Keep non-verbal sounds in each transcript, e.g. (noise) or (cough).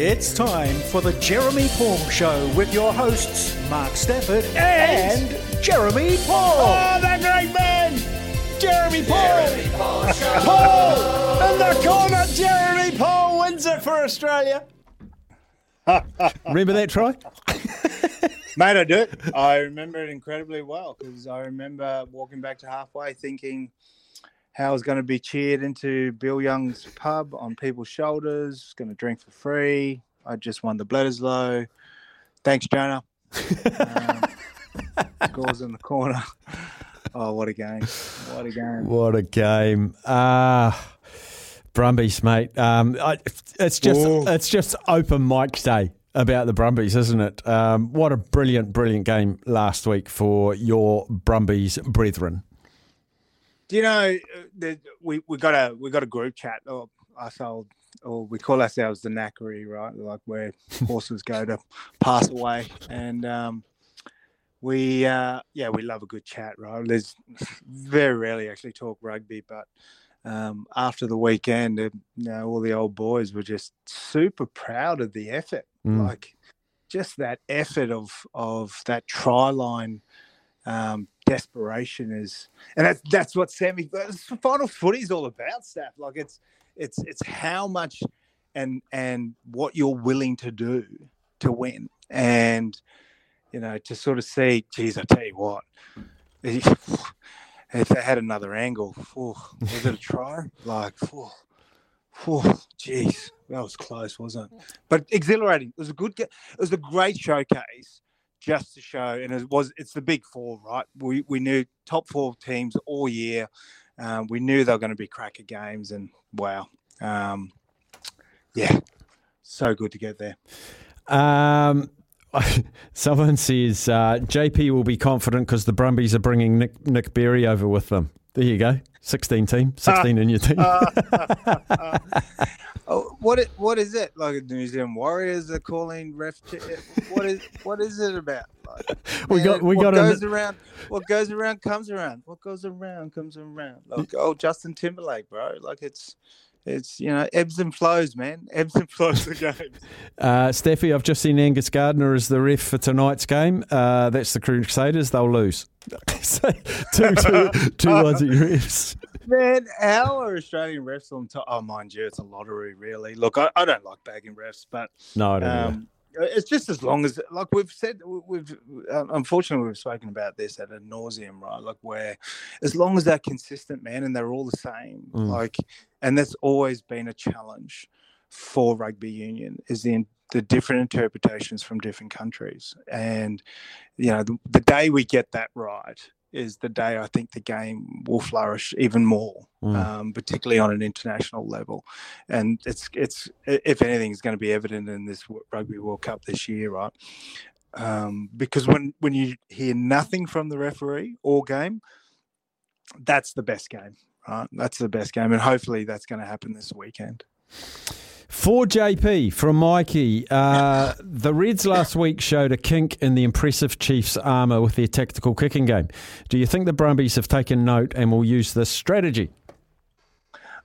It's time for the Jeremy Paul Show with your hosts, Mark Stafford and Jeremy Paul. Oh, that great man, Jeremy Paul. Paul in the corner. Jeremy Paul wins it for Australia. Remember that try? (laughs) Mate, I do. I remember it incredibly well because I remember walking back to halfway thinking how I going to be cheered into Bill Young's pub on people's shoulders, going to drink for free. I just won the Bledisloe. Thanks, Jonah. um, (laughs) in the corner. Oh, what a game. What a game. What a game. Ah. Uh, Brumbies, mate. Um, I, it's just Ooh. it's just open mic day about the Brumbies, isn't it? Um, what a brilliant, brilliant game last week for your Brumbies brethren. Do you know uh, we we got a we got a group chat or us old or we call ourselves the knackery, right? Like where (laughs) horses go to pass away, and um, we uh, yeah we love a good chat, right? There's very rarely actually talk rugby, but um, after the weekend, uh, you know, all the old boys were just super proud of the effort, mm. like just that effort of of that try line um, desperation is, and that's that's what semi final footy is all about. Stuff like it's it's it's how much and and what you're willing to do to win, and you know to sort of see. Geez, I tell you what, (laughs) if they had another angle, oh, was it a try? Like, oh, oh, geez, that was close, wasn't it? But exhilarating. It was a good. It was a great showcase just to show, and it was it's the big four, right? We we knew top four teams all year. Um, we knew they were going to be cracker games, and wow, um, yeah, so good to get there. Um, (laughs) someone says uh, JP will be confident because the Brumbies are bringing Nick Nic Berry over with them. There you go, sixteen team, sixteen in your team. (laughs) (laughs) what it, what is it? Like the New Zealand Warriors are calling ref? What is what is it about? Like, (laughs) we got we what got goes a... around. What goes around comes around. What goes around comes around. Like oh, Justin Timberlake, bro. Like it's it's you know ebbs and flows, man. (laughs) Ebbs and flows the game. Uh, Steffi, I've just seen Angus Gardner as the ref for tonight's game. Uh, that's the Crusaders. They'll lose. (laughs) so two, two, two (laughs) your refs. Man, how are Australian refs on top? Oh, mind you, it's a lottery, really. Look, I, I don't like bagging refs, but no, I don't. Um, it's just as long as, like we've said, we've uh, unfortunately we've spoken about this at a nauseum, right? Like where, as long as they're consistent, man, and they're all the same, mm. like, and that's always been a challenge for rugby union is the the different interpretations from different countries, and you know the, the day we get that right is the day I think the game will flourish even more, mm. um, particularly on an international level. And it's it's if anything is going to be evident in this Rugby World Cup this year, right? Um, because when when you hear nothing from the referee all game, that's the best game, right? That's the best game, and hopefully that's going to happen this weekend. For JP from Mikey, uh, the Reds last week showed a kink in the impressive Chiefs' armour with their tactical kicking game. Do you think the Brumbies have taken note and will use this strategy?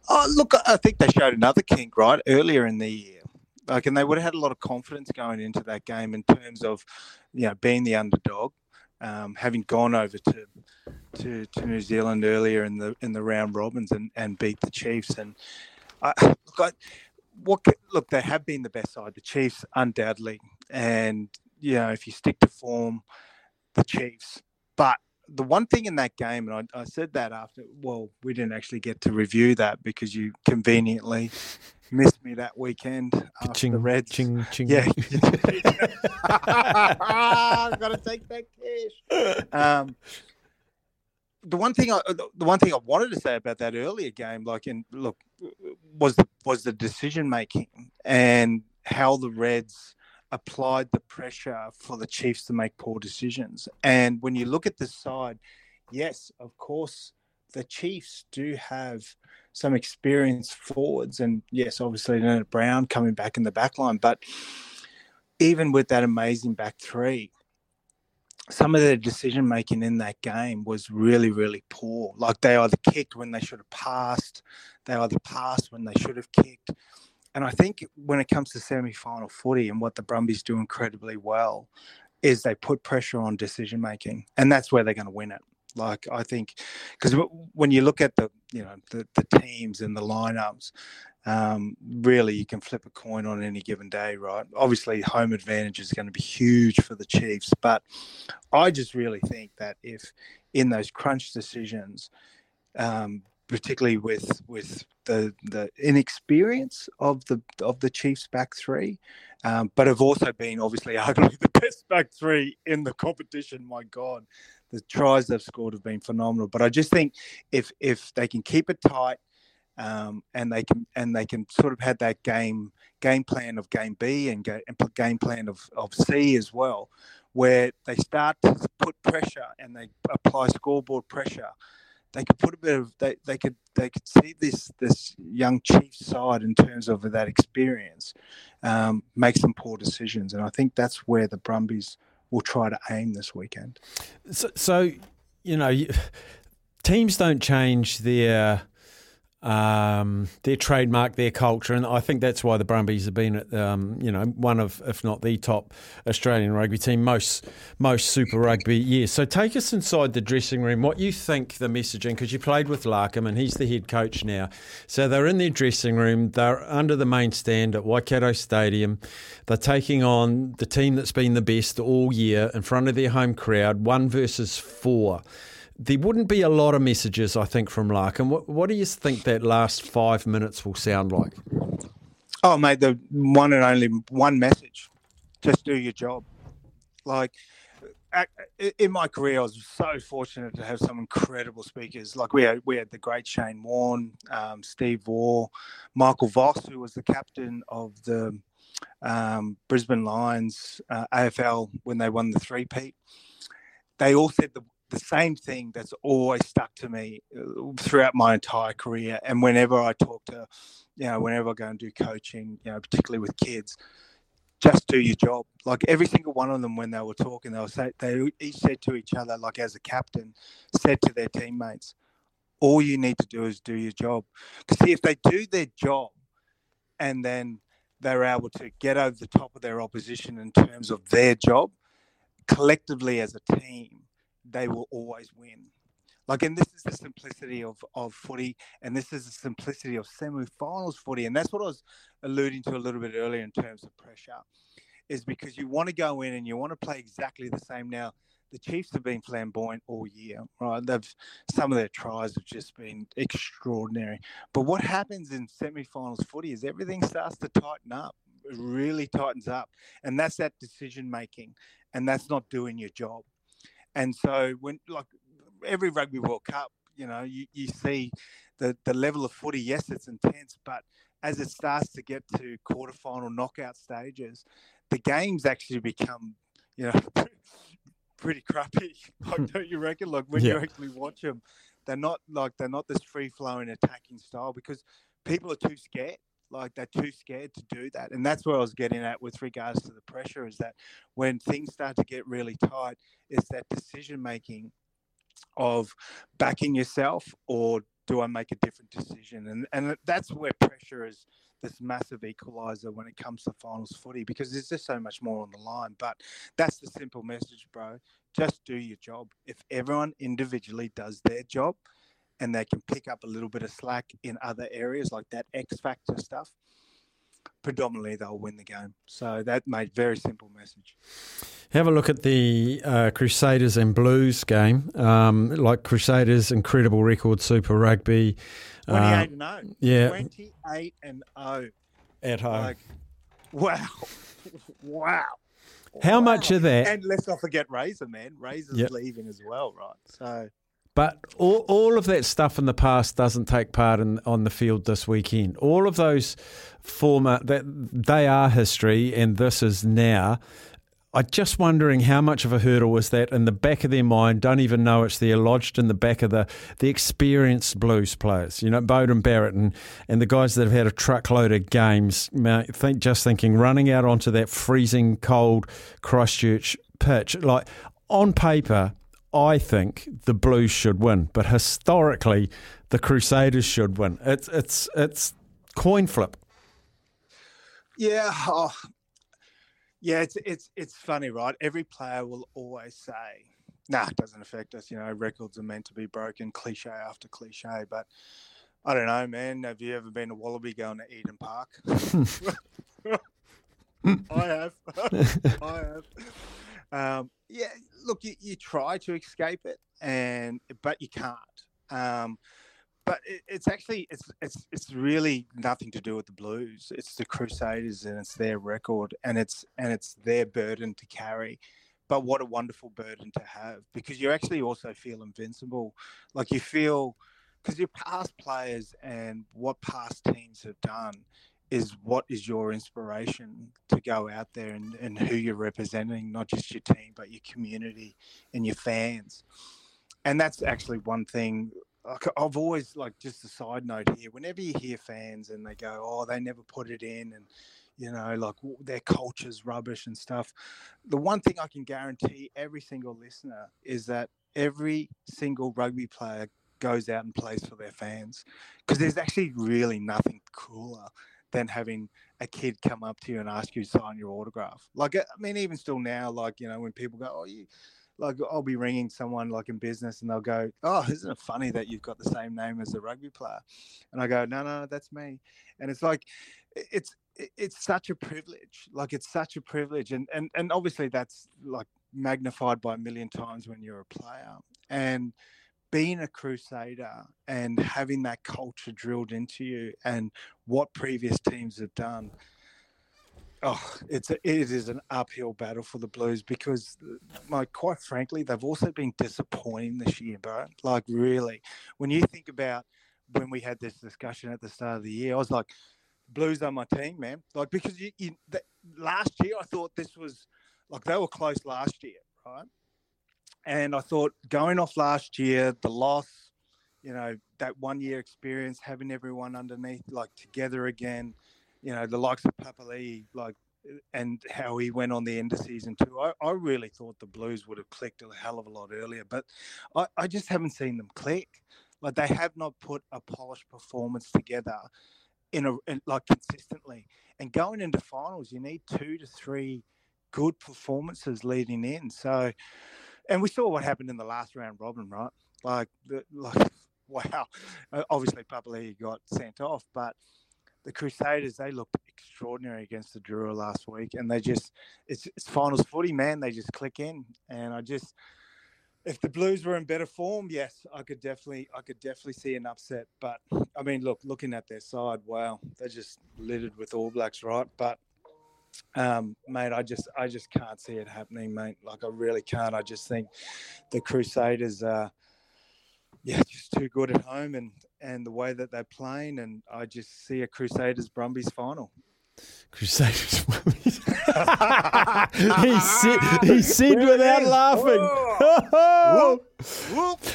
Oh, look, I think they showed another kink right earlier in the year. Like, and they would have had a lot of confidence going into that game in terms of, you know, being the underdog, um, having gone over to, to to New Zealand earlier in the in the round robins and, and beat the Chiefs. And I, look, I, what look they have been the best side, the Chiefs undoubtedly, and you know if you stick to form, the Chiefs. But the one thing in that game, and I, I said that after, well, we didn't actually get to review that because you conveniently (laughs) missed me that weekend after ching, the Reds. Ching, ching. Yeah, I've got to take that cash. Um, the one thing I the one thing I wanted to say about that earlier game, like in look, was was the decision making and how the Reds applied the pressure for the Chiefs to make poor decisions. And when you look at the side, yes, of course, the Chiefs do have some experienced forwards, and yes, obviously Lienert-Brown coming back in the back line, but even with that amazing back three, some of their decision making in that game was really, really poor. Like they either kicked when they should have passed, they either passed when they should have kicked. And I think when it comes to semi final footy and what the Brumbies do incredibly well is they put pressure on decision making, and that's where they're going to win it. Like I think, because when you look at the you know the, the teams and the lineups, um, really you can flip a coin on any given day, right? Obviously, home advantage is going to be huge for the Chiefs, but I just really think that if in those crunch decisions, um, particularly with with the the inexperience of the of the Chiefs back three, um, but have also been obviously (laughs) arguably the best back three in the competition. My God, the tries they've scored have been phenomenal. But I just think if if they can keep it tight um, and they can and they can sort of have that game game plan of game B and, go, and game plan of, of C as well, where they start to put pressure and they apply scoreboard pressure. They could put a bit of they, they could they could see this this young Chiefs side in terms of that experience um, make some poor decisions, and I think that's where the Brumbies will try to aim this weekend. So, so you know, teams don't change their um, their trademark, their culture, and I think that's why the Brumbies have been, um, you know, one of, if not the top Australian rugby team most most Super Rugby years. So take us inside the dressing room. What you think the messaging? Because you played with Larkham, and he's the head coach now. So they're in their dressing room. They're under the main stand at Waikato Stadium. They're taking on the team that's been the best all year in front of their home crowd, one versus four there wouldn't be a lot of messages, I think, from Larkham. What, what do you think that last five minutes will sound like? Oh, mate, the one and only one message: just do your job. Like in my career, I was so fortunate to have some incredible speakers. Like we had, we had the great Shane Warne, um, Steve Waugh, Michael Voss, who was the captain of the um, Brisbane Lions uh, AFL when they won the three peat. They all said the the same thing that's always stuck to me uh, throughout my entire career. And whenever I talk to, you know, whenever I go and do coaching, you know, particularly with kids, just do your job. Like every single one of them, when they were talking, they were say they each said to each other, like as a captain, said to their teammates, "All you need to do is do your job." Because see, if they do their job, and then they're able to get over the top of their opposition in terms of their job, collectively as a team, they will always win. Like, and this is the simplicity of, of footy, and this is the simplicity of semi-finals footy, and that's what I was alluding to a little bit earlier in terms of pressure, is because you want to go in and you want to play exactly the same. Now, the Chiefs have been flamboyant all year, right? They've some of their tries have just been extraordinary. But what happens in semi-finals footy is everything starts to tighten up. Really tightens up, and that's that decision making, and that's not doing your job. And so when like every Rugby World Cup, you know, you, you see the, the level of footy, yes, it's intense, but as it starts to get to quarterfinal knockout stages, the games actually become, you know, (laughs) pretty crappy. (laughs) Like, hmm. don't you reckon? Like when yeah. you actually watch them, they're not like they're not this free flowing attacking style because people are too scared. Like they're too scared to do that. And that's where I was getting at with regards to the pressure is that when things start to get really tight, it's that decision making of backing yourself or do I make a different decision? And and that's where pressure is this massive equalizer when it comes to finals footy because there's just so much more on the line. But that's the simple message, bro. Just do your job. If everyone individually does their job, and they can pick up a little bit of slack in other areas like that X factor stuff, predominantly they'll win the game. So that made very simple message. Have a look at the uh, Crusaders and Blues game. Um, like Crusaders, incredible record, Super Rugby. 28 uh, and 0. Yeah. 28 and 0. At home. Like, (laughs) wow. wow. How wow. much of that? And let's not forget Razor, man. Razor's yep. leaving as well, right? So But all, all of that stuff in the past doesn't take part in, on the field this weekend. All of those former that they are history, and this is now. I'm just wondering how much of a hurdle was that in the back of their mind. Don't even know it's there, lodged in the back of the the experienced Blues players. You know, Beauden Barrett and, and the guys that have had a truckload of games. Think just thinking running out onto that freezing cold Christchurch pitch. Like on paper, I think the Blues should win, but historically, the Crusaders should win. It's it's it's coin flip. Yeah, oh, yeah, it's it's it's funny, right? Every player will always say, "Nah, it doesn't affect us." You know, records are meant to be broken, cliche after cliche. But I don't know, man. Have you ever been to Wallaby going to Eden Park? (laughs) (laughs) I have. (laughs) I have. Um, yeah, look, you, you try to escape it, and but you can't. Um, but it, it's actually it's it's it's really nothing to do with the Blues. It's the Crusaders and it's their record and it's and it's their burden to carry. But what a wonderful burden to have because you actually also feel invincible. Like you feel because your past players and what past teams have done is what is your inspiration to go out there and, and who you're representing, not just your team, but your community and your fans. And that's actually one thing I've always like just a side note here. Whenever you hear fans and they go, "Oh, they never put it in," and you know, like their culture's rubbish and stuff. The one thing I can guarantee every single listener is that every single rugby player goes out and plays for their fans because there's actually really nothing cooler than having a kid come up to you and ask you to sign your autograph. Like, I mean, even still now, like you know, when people go, "Oh, you." like I'll be ringing someone like in business and they'll go, "Oh, isn't it funny that you've got the same name as a rugby player?" And I go, "No, no, that's me." And it's like, it's it's such a privilege. Like it's such a privilege, and and and obviously that's like magnified by a million times when you're a player. And being a crusader and having that culture drilled into you, and what previous teams have done Oh, it's a, it is an uphill battle for the Blues because, like, quite frankly, they've also been disappointing this year, bro. Like, really, when you think about when we had this discussion at the start of the year, I was like, Blues are my team, man. Like, because you, you the, last year I thought this was like they were close last year, right? And I thought going off last year, the loss, you know, that one year experience, having everyone underneath, like together again you know, the likes of Papali'i, like, and how he went on the end of season two. I, I really thought the Blues would have clicked a hell of a lot earlier, but I, I just haven't seen them click. Like they have not put a polished performance together in a in, like consistently. And going into finals, you need two to three good performances leading in. So, and we saw what happened in the last round robin, right? Like, (laughs) like wow. Uh, obviously, Papali'i got sent off, but the Crusaders they looked extraordinary against the Drua last week, and they just it's, it's finals footy, man. They just click in, and I just if the Blues were in better form, yes, I could definitely I could definitely see an upset. But I mean, look, looking at their side, wow, they're just littered with All Blacks, right? But um, mate, I just I just can't see it happening, mate. Like I really can't. I just think the Crusaders are yeah, just too good at home and and the way that they're playing, and I just see a Crusaders Brumbies final. Crusaders (laughs) he said he said without laughing.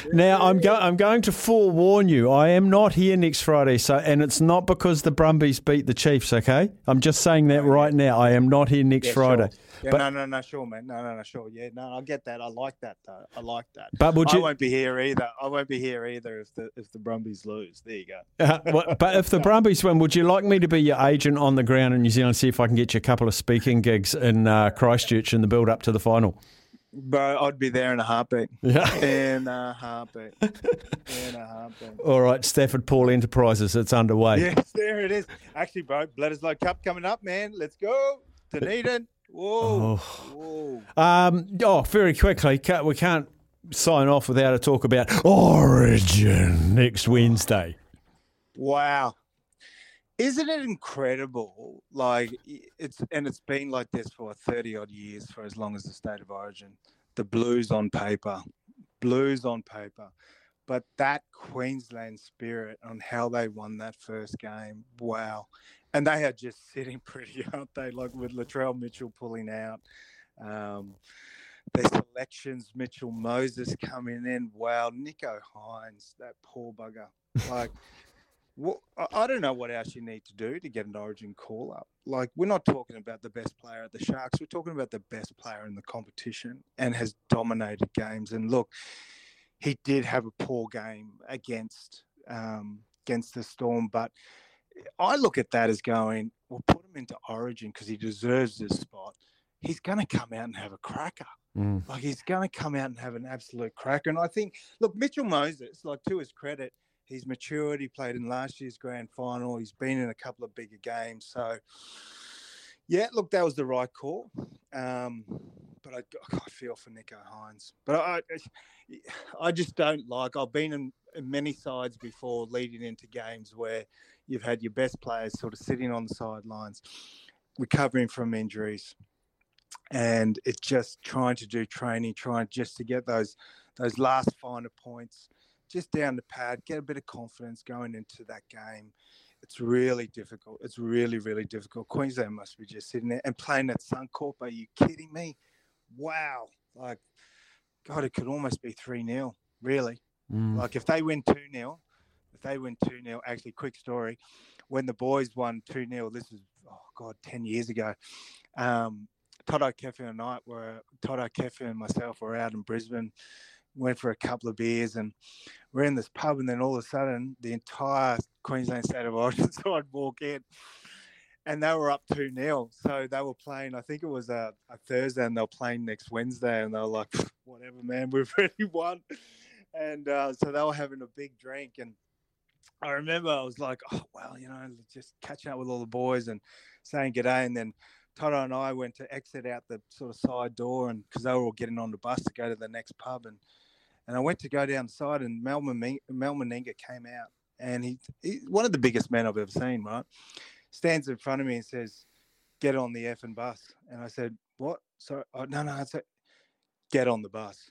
(laughs) now I'm going I'm going to forewarn you. I am not here next Friday, so and it's not because the Brumbies beat the Chiefs. Okay, I'm just saying that right now. I am not here next yeah, Friday. Sure. Yeah, but, no, no, no, sure, man. No, no, no, sure. Yeah, no, I get that. I like that, though. I like that. But would you? I won't be here either. I won't be here either if the if the Brumbies lose. There you go. (laughs) Uh, well, but if the (laughs) Brumbies win, would you like me to be your agent on the ground in New Zealand? See if I can get you a couple of speaking gigs in uh, Christchurch in the build up to the final. Bro, I'd be there in a heartbeat. Yeah. In a heartbeat. In a heartbeat. (laughs) All right, Stafford Paul Enterprises, it's underway. Yes, there it is. Actually, bro, Bledisloe Cup coming up, man. Let's go. Dunedin. Whoa. Oh. Whoa. Um, oh, very quickly, we can't sign off without a talk about Origin next Wednesday. Wow. Isn't it incredible? Like it's and it's been like this for 30 odd years for as long as the state of origin. The blues on paper. Blues on paper. But that Queensland spirit on how they won that first game, wow. And they are just sitting (laughs) pretty, aren't they? Like with Latrell Mitchell pulling out. Um, their selections, Mitchell Moses coming in. Wow, Nicho Hynes, that poor bugger. Like, (laughs) well, I don't know what else you need to do to get an Origin call up. Like, we're not talking about the best player at the Sharks. We're talking about the best player in the competition and has dominated games. And look, he did have a poor game against um, against the Storm, but I look at that as going, we'll put him into Origin because he deserves this spot. He's going to come out and have a cracker. Mm. Like he's going to come out and have an absolute cracker. And I think, look, Mitchell Moses, like to his credit, he's matured. He played in last year's grand final. He's been in a couple of bigger games. So, yeah, look, that was the right call. Um, but I, I feel for Nicho Hynes. But I, I just don't like. I've been in, in many sides before, leading into games where you've had your best players sort of sitting on the sidelines, recovering from injuries, and it's just trying to do training, trying just to get those those last finer points, just down the pad, get a bit of confidence going into that game. It's really difficult. It's really, really difficult. Queensland must be just sitting there and playing at Suncorp. Are you kidding me? Wow. Like, God, it could almost be 3 0, really. Mm. Like, if they win 2 0, if they win 2 0, actually, quick story. When the boys won 2 0, this is, oh, God, 10 years ago. Um, Toto Kefu and I were Todd Kefu and myself were out in Brisbane, went for a couple of beers, and we're in this pub, and then all of a sudden the entire Queensland State of (laughs) Origin side walk in, and they were up two 0 So they were playing. I think it was a, a Thursday, and they were playing next Wednesday, and they were like, "Whatever, man, (laughs) we've already won." And uh, so they were having a big drink, and I remember I was like, "Oh well, you know, just catching up with all the boys and saying good day," and then Toto and I went to exit out the sort of side door, and because they were all getting on the bus to go to the next pub, and and I went to go down the side, and Mal, Mal Meninga came out, and he, he's one of the biggest men I've ever seen, right? Stands in front of me and says, "Get on the effing bus," and I said, "What?" So, oh, no, no, I said, "Get on the bus."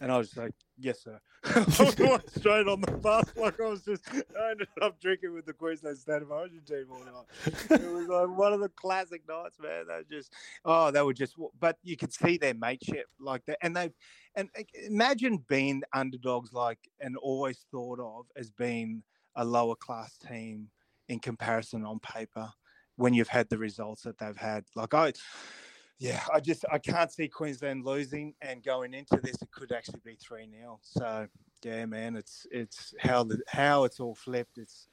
And I was like, "Yes, sir." (laughs) I (laughs) was straight on the bus, like I was just. I ended up drinking with the Queensland State of Origin team all night. It was like one of the classic nights, man. They just, oh, they were just. But you could see their mateship like that, and they, and imagine being underdogs, like, and always thought of as being a lower class team in comparison on paper when you've had the results that they've had. Like I yeah, I just I can't see Queensland losing and going into this it could actually be three 0 So yeah, man, it's it's how the how it's all flipped. It's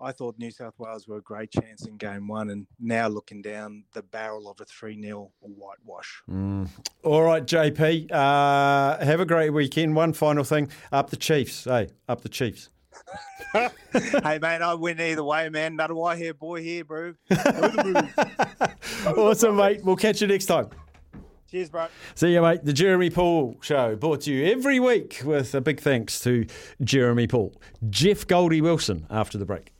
I thought New South Wales were a great chance in game one, and now looking down the barrel of a 3 0 whitewash. Mm. All right, JP, uh, have a great weekend. One final thing up the Chiefs. Hey, up the Chiefs. (laughs) hey, man, I win either way, man. Not a white hair boy here, bro. (laughs) awesome, mate. We'll catch you next time. Cheers, bro. See you, mate. The Jeremy Paul Show brought to you every week with a big thanks to Jeremy Paul. Jeff Goldie Wilson after the break.